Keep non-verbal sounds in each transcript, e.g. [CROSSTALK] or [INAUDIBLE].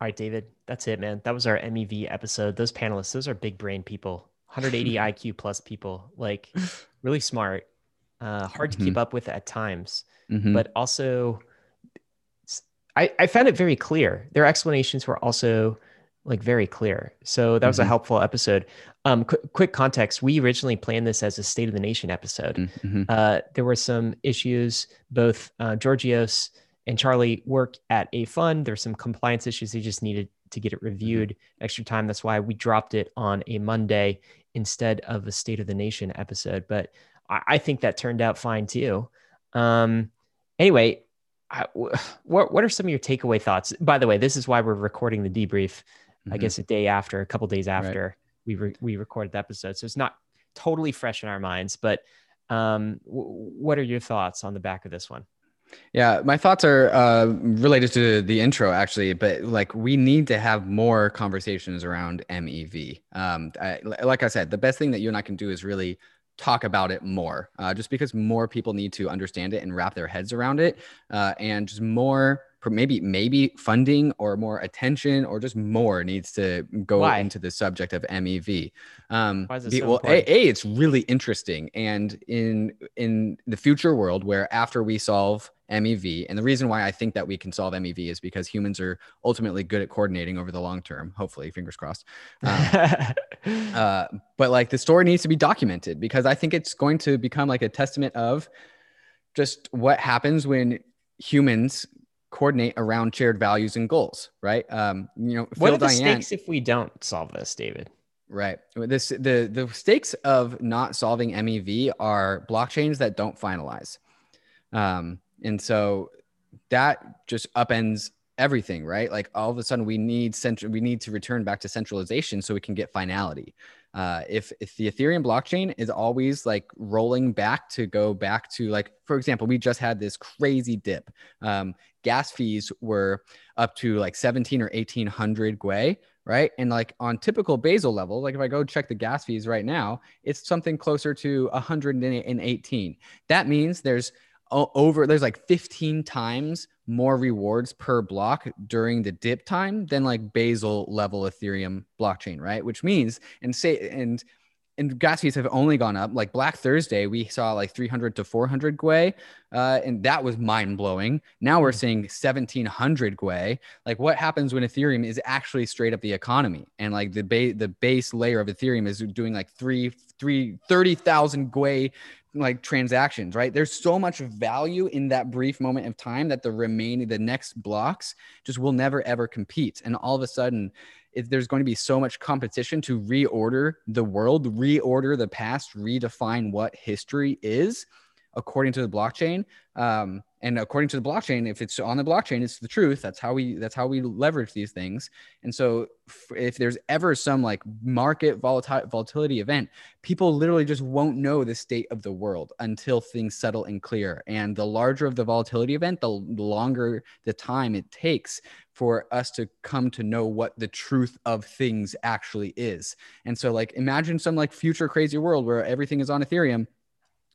All right, David, that's it, man. That was our MEV episode. Those panelists, those are big brain people, 180 [LAUGHS] IQ plus people, like really smart, uh, hard to keep Mm-hmm. up with at times, Mhm. but also I, I found it very clear. Their explanations were also like very clear. So that was a Mhm. helpful episode. Um, qu- quick context: We originally planned this as a State of the Nation episode. Mhm. Uh, there were some issues. Both uh, Georgios and Charlie work at a fund. There's some compliance issues. They just needed to get it reviewed extra time. That's why we dropped it on a Monday instead of a State of the Nation episode. But I, I think that turned out fine too. Um, anyway, I, [LAUGHS] what what are some of your takeaway thoughts? By the way, this is why we're recording the debrief. I Mhm. guess a day after, a couple days Right. after we re- we recorded the episode, so it's not totally fresh in our minds. But um, w- what are your thoughts on the back of this one? Yeah, my thoughts are uh, related to the intro actually, but like we need to have more conversations around MEV. Um, I, like I said, the best thing that you and I can do is really talk about it more, uh, just because more people need to understand it and wrap their heads around it, uh, and just more maybe maybe funding or more attention or just more needs to go Why? into the subject of MEV. Um, Why is it so well, a, a it's really interesting, and in in the future world where after we solve MEV, and the reason why I think that we can solve MEV is because humans are ultimately good at coordinating over the long term. Hopefully, fingers crossed. Um, [LAUGHS] uh, but like the story needs to be documented because I think it's going to become like a testament of just what happens when humans coordinate around shared values and goals, right? Um, you know, what Phil are the Daian, stakes if we don't solve this, David? right? This the the stakes of not solving MEV are blockchains that don't finalize, um, and so that just upends everything, right? Like all of a sudden we need central, we need to return back to centralization so we can get finality. Uh, if if the Ethereum blockchain is always like rolling back to go back to like, for example, we just had this crazy dip. Um, gas fees were up to like 17 or 1800 Gwei, right? And like on typical Basel level, like if I go check the gas fees right now, it's something closer to 118. That means there's over there's like 15 times more rewards per block during the dip time than like basal level ethereum blockchain right which means and say and and gas fees have only gone up. Like black thursday we saw like 300 to 400 gwei uh, and that was mind-blowing. Now we're seeing 1700 gwei. Like what happens when ethereum is actually straight up the economy? And like the base the base layer of ethereum is doing like three three 30000 gwei like transactions, right? There's so much value in that brief moment of time that the remaining, the next blocks just will never ever compete. And all of a sudden, if there's going to be so much competition to reorder the world, reorder the past, redefine what history is according to the blockchain. Um, and according to the blockchain, if it's on the blockchain, it's the truth. That's how we that's how we leverage these things. And so, if there's ever some like market volatility event, people literally just won't know the state of the world until things settle and clear. And the larger of the volatility event, the longer the time it takes for us to come to know what the truth of things actually is. And so, like, imagine some like future crazy world where everything is on Ethereum.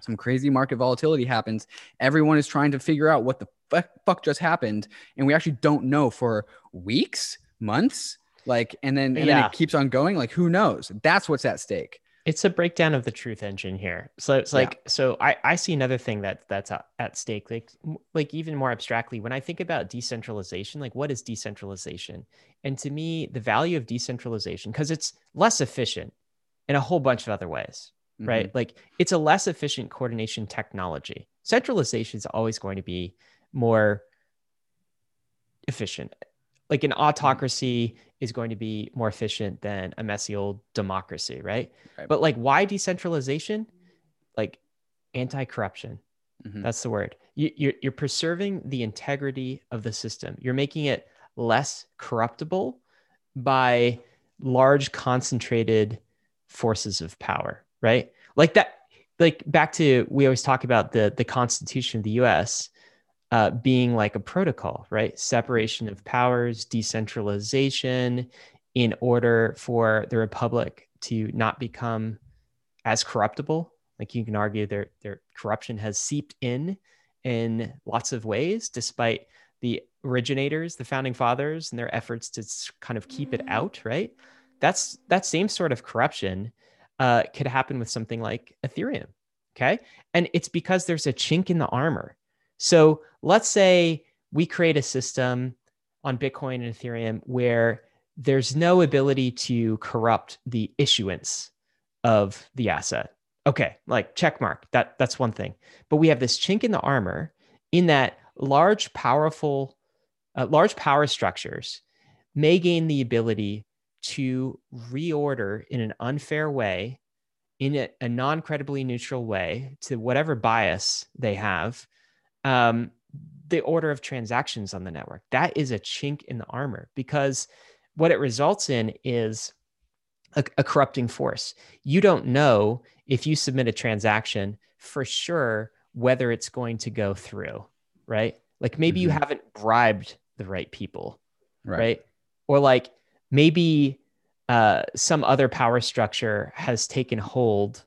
Some crazy market volatility happens. Everyone is trying to figure out what the fuck, fuck just happened, and we actually don't know for weeks, months, like, and then and then Yeah. it keeps on going. Like, who knows? That's what's at stake. It's a breakdown of the truth engine here. So it's Yeah. like, so I, I see another thing that that's at, at stake, like, like even more abstractly, when I think about decentralization, like what is decentralization? And to me, the value of decentralization, because it's less efficient in a whole bunch of other ways, Mm-hmm. right? Like it's a less efficient coordination technology. Centralization is always going to be more efficient. Like an autocracy is going to be more efficient than a messy old democracy, right? Right. But like, why decentralization? Like anti-corruption. Mhm. That's the word. You, you're, you're preserving the integrity of the system. You're making it less corruptible by large concentrated forces of power, right? Like that. Like back to we always talk about the the Constitution of the U.S. Uh, being like a protocol, right? Separation of powers, decentralization, in order for the republic to not become as corruptible. Like you can argue their their corruption has seeped in in lots of ways, despite the originators, the founding fathers, and their efforts to kind of keep it out, right? That's that same sort of corruption uh, could happen with something like Ethereum. Okay. And it's because there's a chink in the armor. So let's say we create a system on Bitcoin and Ethereum where there's no ability to corrupt the issuance of the asset. Okay, like check mark. That that's one thing. But we have this chink in the armor in that large powerful uh, large power structures may gain the ability to reorder in an unfair way in a, a non-credibly neutral way to whatever bias they have um, the order of transactions on the network that is a chink in the armor because what it results in is a, a corrupting force you don't know if you submit a transaction for sure whether it's going to go through right like maybe mm-hmm. you haven't bribed the right people right, right? or like maybe uh, some other power structure has taken hold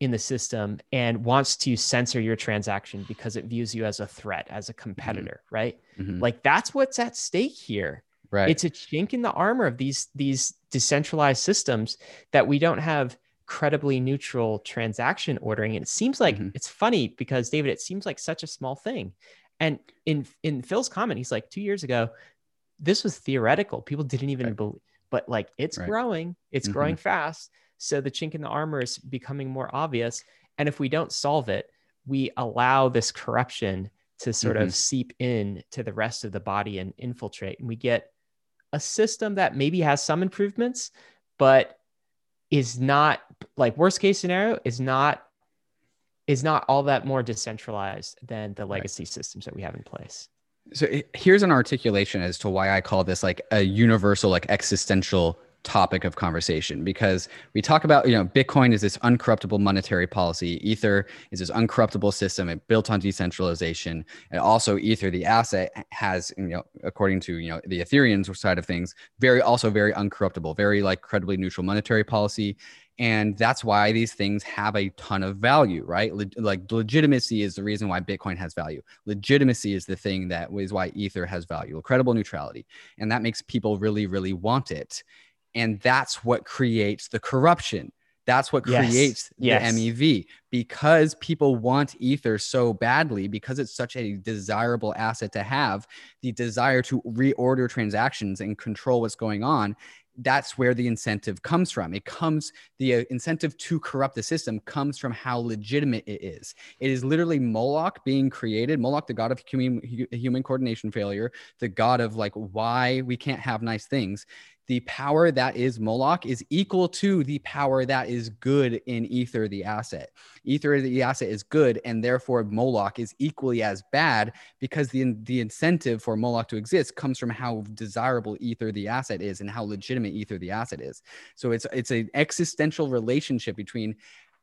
in the system and wants to censor your transaction because it views you as a threat, as a mm-hmm. competitor, mm-hmm. right? Mm-hmm. Like that's what's at stake here. Right. It's a chink in the armor of these these decentralized systems that we don't have credibly neutral transaction ordering. And it seems like mm-hmm. it's funny because David, it seems like such a small thing. And in in Phil's comment, he's like, two years ago, this was theoretical. People didn't even right. believe but like it's right. growing, it's mm-hmm. growing fast. So the chink in the armor is becoming more obvious. And if we don't solve it, we allow this corruption to sort mm-hmm. of seep in to the rest of the body and infiltrate. And we get a system that maybe has some improvements, but is not like worst case scenario is not is not all that more decentralized than the legacy right. systems that we have in place. So here's an articulation as to why I call this like a universal, like existential topic of conversation because we talk about you know bitcoin is this uncorruptible monetary policy. Ether is this uncorruptible system. It built on decentralization. And also ether the asset has you know according to you know the ethereum side of things very also very uncorruptible very like credibly neutral monetary policy. And that's why these things have a ton of value right? Le- like legitimacy is the reason why bitcoin has value. Legitimacy is the thing that is why ether has value credible neutrality. And that makes people really really want it and that's what creates the corruption that's what yes. creates the yes. mev because people want ether so badly because it's such a desirable asset to have the desire to reorder transactions and control what's going on that's where the incentive comes from. It comes, the uh, incentive to corrupt the system comes from how legitimate it is. It is literally Moloch being created, Moloch, the god of human, human coordination failure, the god of like why we can't have nice things the power that is Moloch is equal to the power that is good in Ether, the asset. Ether, the asset, is good, and therefore Moloch is equally as bad because the, the incentive for Moloch to exist comes from how desirable Ether, the asset, is and how legitimate Ether, the asset, is. So it's it's an existential relationship between,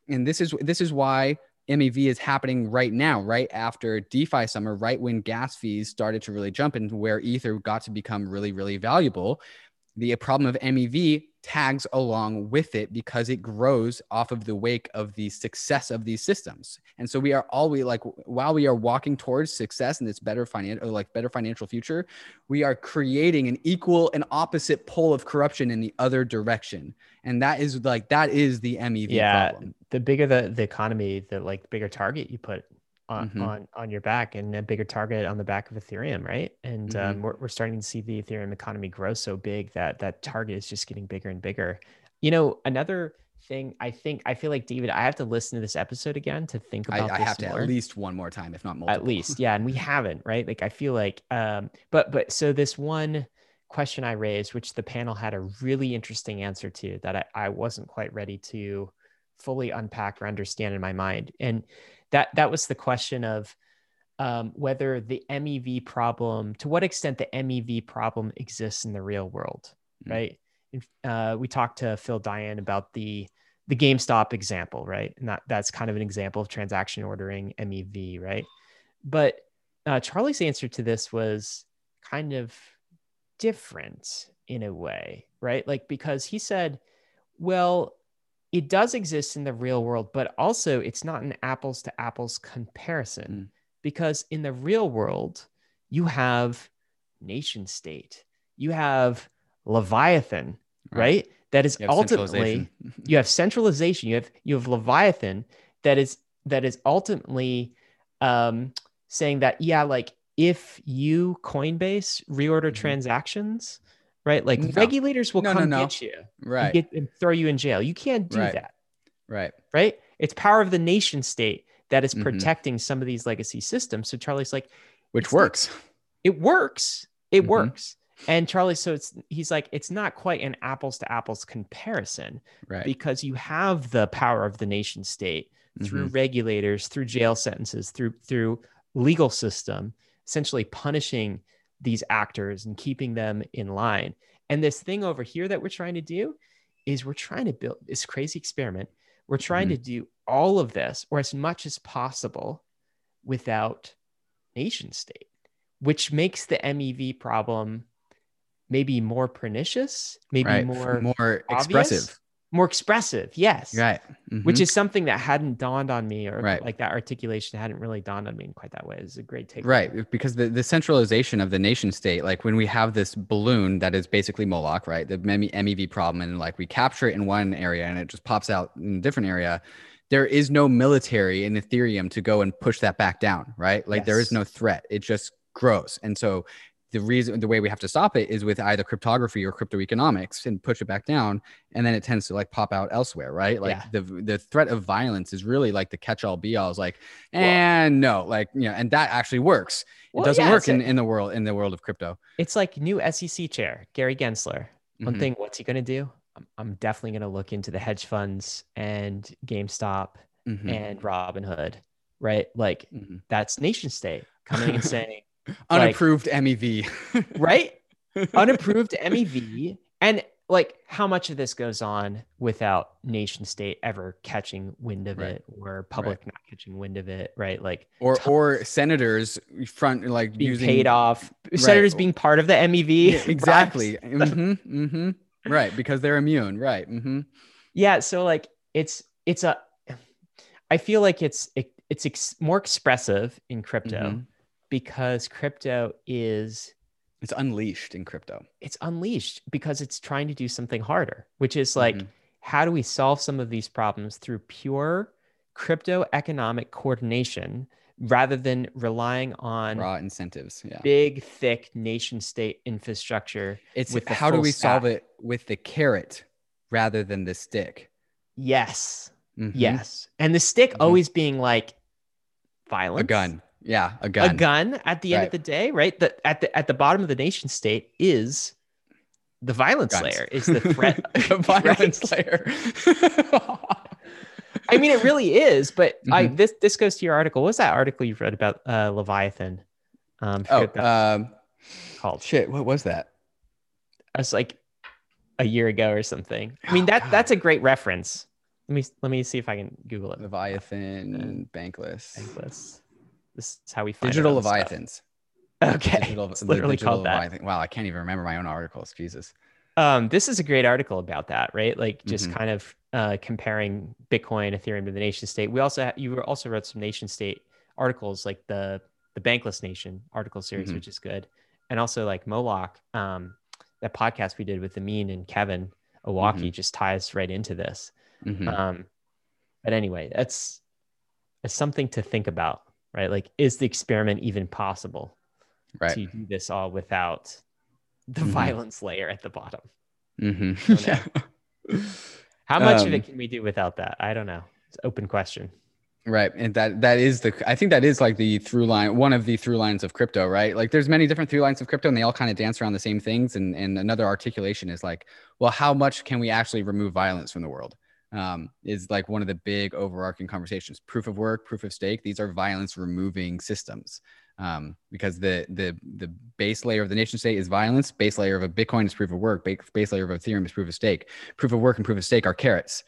and this is this is why MEV is happening right now, right after DeFi summer, right when gas fees started to really jump and where Ether got to become really, really valuable the problem of MEV tags along with it because it grows off of the wake of the success of these systems. And so we are always like while we are walking towards success and this better financial like better financial future, we are creating an equal and opposite pole of corruption in the other direction. And that is like that is the MEV yeah, problem. The bigger the the economy, the like bigger target you put on, mm-hmm. on on your back and a bigger target on the back of Ethereum, right? And mm-hmm. um, we're, we're starting to see the Ethereum economy grow so big that that target is just getting bigger and bigger. You know, another thing I think I feel like David, I have to listen to this episode again to think about. I, I have more. to at least one more time, if not multiple. At least, yeah, and we [LAUGHS] haven't, right? Like I feel like, um, but but so this one question I raised, which the panel had a really interesting answer to that I, I wasn't quite ready to fully unpack or understand in my mind, and that that was the question of um, whether the MEV problem, to what extent the MEV problem exists in the real world, mm-hmm. right? Uh, we talked to Phil Daian about the the GameStop example, right? And that, that's kind of an example of transaction ordering MEV, right? But uh, Charlie's answer to this was kind of different in a way, right? Like because he said, well, it does exist in the real world, but also it's not an apples to apples comparison mm. because in the real world, you have nation state. You have Leviathan, right? Right. That is You ultimately [LAUGHS] you have centralization. You have you have Leviathan that is that is ultimately um, saying that yeah, like if you Coinbase reorder Mhm. transactions, right? Like No. regulators will No, come no. get you, and right. get and throw you in jail. You can't do Right. that, right. right? It's power of the nation state that is Mhm. protecting some of these legacy systems. So Charlie's like, Which It's like- works. it works. It Mhm. works. And Charlie, so it's he's like, it's not quite an apples to apples comparison Right. because you have the power of the nation state through Mhm. regulators, through jail sentences, through through legal system, essentially punishing these actors and keeping them in line. And this thing over here that we're trying to do is we're trying to build this crazy experiment. We're trying Mhm. to do all of this or as much as possible without nation state, which makes the MEV problem maybe more pernicious, maybe right. more more obvious, expressive. More expressive. Yes, Right. which Mhm. is something that hadn't dawned on me, or Right. like that articulation hadn't really dawned on me in quite that way. It's a great take. Right, because the, the centralization of the nation state, like when we have this balloon that is basically Moloch, right? The MEV MEV problem, and like we capture it in one area and it just pops out in a different area. There is no military in Ethereum to go and push that back down, right? Like there is no threat. It just grows. And so the reason the way we have to stop it is with either cryptography or crypto economics and push it back down and then it tends to like pop out elsewhere right like Yeah. the the threat of violence is really like the catch all be all is like Well- and no like you know and that actually works Well, it doesn't yeah, work in, in the world in the world of crypto. It's like new SEC chair, Gary Gensler. One Mhm. thing, what's he going to do? I'm, I'm definitely going to look into the hedge funds and GameStop Mhm. and Robinhood, right? Like Mhm. that's nation state coming and [LAUGHS] saying, unapproved E MEV. [LAUGHS] right? Unapproved MEV. And like how much of this goes on without nation state ever catching wind of Right. it or public not catching wind of it, right? Like or tons or senators front like being using paid off, senators being part of the MEV. Yeah, [LAUGHS] exactly. hmm hmm Right, because they're immune. Right. hmm yeah so like it's it's a i feel like it's it, it's ex, more expressive in crypto Mhm. Because crypto is It's unleashed in crypto. it's unleashed because it's trying to do something harder which is like Mhm. how do we solve some of these problems through pure crypto economic coordination rather than relying on raw incentives. Yeah. big thick nation state infrastructure It's with how do we solve it with the carrot rather than the stick? yes Mhm. yes and the stick Mhm. always being like violence A gun. Yeah, a gun. a gun at the end of the day, right? The at the at the bottom of the nation state is the violence Guns. layer, is the threat. [LAUGHS] the [LAUGHS] violence layer. [LAUGHS] I mean, it really is. But I Mhm. this this goes to your article. What was that article you read about uh, Leviathan? Um, oh, forget what that's um, called. shit. What was that? I was like a year ago or something. I mean, Oh, that God. that's a great reference. Let me let me see if I can Google it. Leviathan, and Bankless, Bankless. This is how we find digital own stuff. Leviathans. [LAUGHS] Okay, Digital, [LAUGHS] it's literally digital called that. Wow, I can't even remember my own articles. Jesus. um, this is a great article about that, right? Like just Mhm. kind of uh, comparing Bitcoin, Ethereum to the nation state. We also ha- you also wrote some nation state articles, like the the Bankless Nation article series, Mhm. which is good, and also like Moloch, um, that podcast we did with Amin and Kevin Owocki Mhm. just ties right into this. Mhm. Um, but anyway, that's it's something to think about, right? Like, is the experiment even possible right. to do this all without the Mhm. violence layer at the bottom? hmm don't. [LAUGHS] How much of Um, it can we do without that? I don't know. It's an open question. Right. And that that is the I think that is like the through line, one of the through lines of crypto, right? Like there's many different through lines of crypto and they all kind of dance around the same things. And and another articulation is like, well, how much can we actually remove violence from the world? Um, is like one of the big overarching conversations. Proof of work, proof of stake, these are violence removing systems. Um, because the the the base layer of the nation state is violence, base layer of a Bitcoin is proof of work, base, layer of Ethereum is proof of stake. Proof of work and proof of stake are carrots.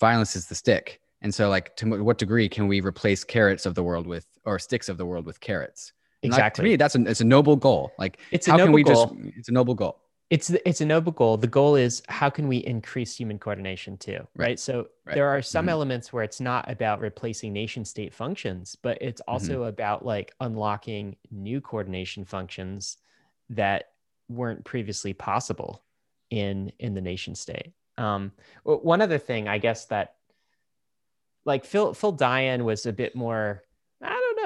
Violence is the stick. And so, like, to what degree can we replace carrots of the world with, or sticks of the world with carrots? And, like, Exactly. to me, that's a, it's a noble goal. Like, It's a how can we goal. just, it's a noble goal. It's it's a noble goal. The goal is how can we increase human coordination too, right? Right. So Right. there are some Mhm. elements where it's not about replacing nation state functions, but it's Mm-hmm. also about like unlocking new coordination functions that weren't previously possible in in the nation state. Um, one other thing, I guess that like Phil Phil Daian was a bit more.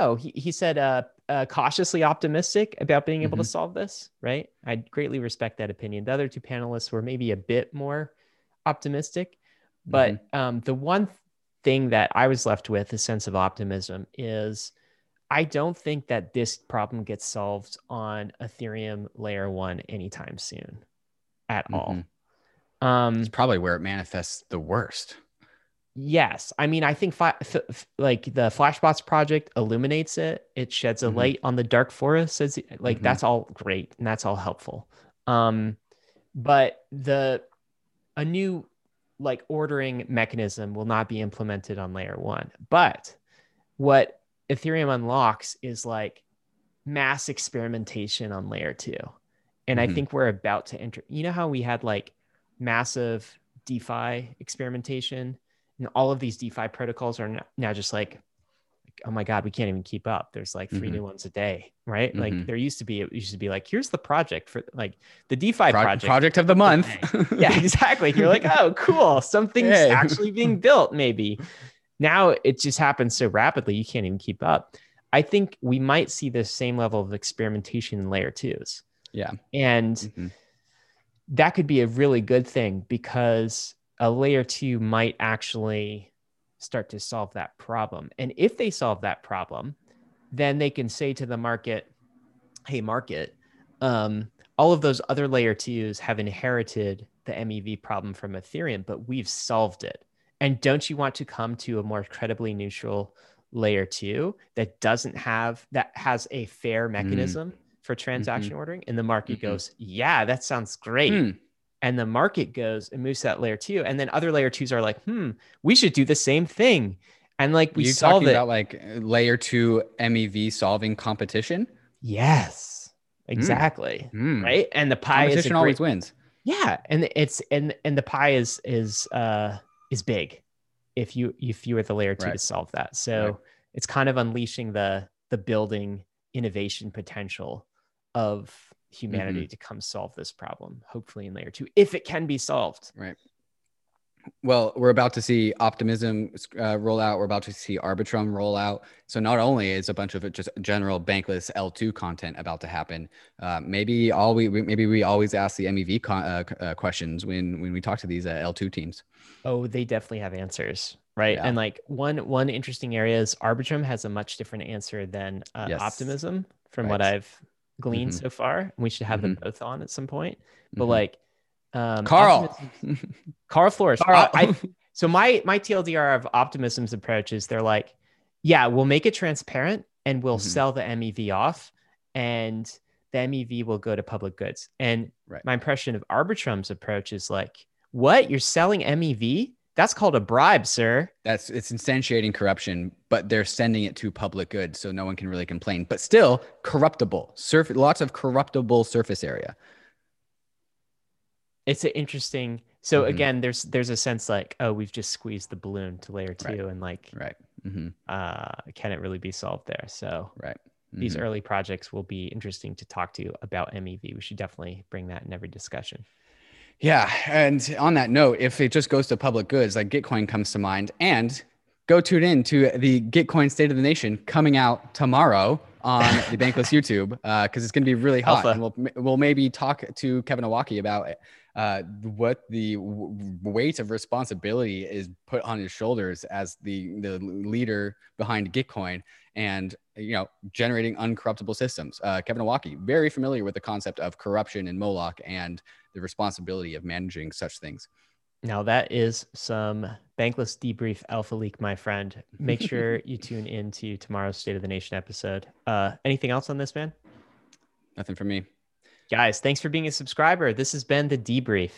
Know. He he said uh, uh cautiously optimistic about being able mm-hmm. to solve this. Right. I greatly respect that opinion. The other two panelists were maybe a bit more optimistic, but mm-hmm. um, the one thing that I was left with a sense of optimism is I don't think that this problem gets solved on Ethereum layer one anytime soon at mm-hmm. all. Um, it's probably where it manifests the worst. Yes. I mean, I think fi- f- like the Flashbots project illuminates it. It sheds a mm-hmm. light on the dark forest. Says like mm-hmm. that's all great and that's all helpful. Um, but the a new like ordering mechanism will not be implemented on layer one. But what Ethereum unlocks is like mass experimentation on layer two. And mm-hmm. I think we're about to enter. You know how we had like massive DeFi experimentation, and all of these DeFi protocols are now just like, oh my god, we can't even keep up. There's like 3 mm-hmm. new ones a day, right? Mm-hmm. Like there used to be, it used to be like, here's the project for like the DeFi Pro- project, project of the month. yeah, [LAUGHS] exactly. You're like, oh, cool, something's hey. actually being built, maybe. Now it just happens so rapidly, you can't even keep up. I think we might see the same level of experimentation in layer twos. Yeah. And mm-hmm. that could be a really good thing because a layer two might actually start to solve that problem. And if they solve that problem, then they can say to the market, hey, market, um, all of those other layer twos have inherited the MEV problem from Ethereum, but we've solved it. And don't you want to come to a more credibly neutral layer two that doesn't have that has a fair mm. mechanism mm for transaction mm-hmm. ordering and the market mm-hmm. goes yeah that sounds great mm. And the market goes and moves to that layer two and then other layer twos are like hmm we should do the same thing and like we you solve talking it about like layer two mev solving competition yes hmm. exactly mm. right and the pie competition great, always wins yeah and it's and and the pie is is uh is big if you if you were the layer two right. to solve that so right. it's kind of unleashing the the building innovation potential of humanity mm-hmm. to come solve this problem, hopefully in layer two, if it can be solved. Right. Well, we're about to see optimism uh, roll out. We're about to see Arbitrum roll out. So not only is a bunch of just general bankless L2 content about to happen, uh, maybe all we maybe we always ask the MEV con- uh, uh, questions when when we talk to these uh, L2 teams. Oh, they definitely have answers, right? Yeah. And like one one interesting area is Arbitrum has a much different answer than uh, yes. Optimism, from right. what I've gleaned mm-hmm. so far. And we should have mm-hmm. them both on at some point. But mm-hmm. like um, Karl, Karl Floersch. Karl. I, I, so my my TLDR of optimism's approach is they're like, yeah, we'll make it transparent and we'll mm-hmm. sell the MEV off, and the MEV will go to public goods. And right. my impression of Arbitrum's approach is like, what you're selling MEV? That's called a bribe, sir. That's it's instantiating corruption, but they're sending it to public good, so no one can really complain. But still, corruptible. Surf, lots of corruptible surface area. It's an interesting. So mm-hmm. again, there's there's a sense like, oh, we've just squeezed the balloon to layer two, right. and like, right, mm-hmm. uh, can it really be solved there? So right. Mm-hmm. These early projects will be interesting to talk to about MEV. We should definitely bring that in every discussion. Yeah. And on that note, if it just goes to public goods, like Gitcoin comes to mind, and go tune in to the Gitcoin State of the Nation coming out tomorrow on the Bankless [LAUGHS] YouTube because uh, it's going to be really hot. Alpha. And we'll, we'll maybe talk to Kevin Owocki about uh, what the w- weight of responsibility is put on his shoulders as the, the leader behind Gitcoin and you know generating uncorruptible systems. Uh, Kevin Owocki, very familiar with the concept of corruption in Moloch and the responsibility of managing such things. Now that is some bankless debrief alpha leak, my friend. Make [LAUGHS] sure you tune in to tomorrow's State of the Nation episode. Uh, anything else on this, man? Nothing for me. Guys, thanks for being a subscriber. This has been the debrief.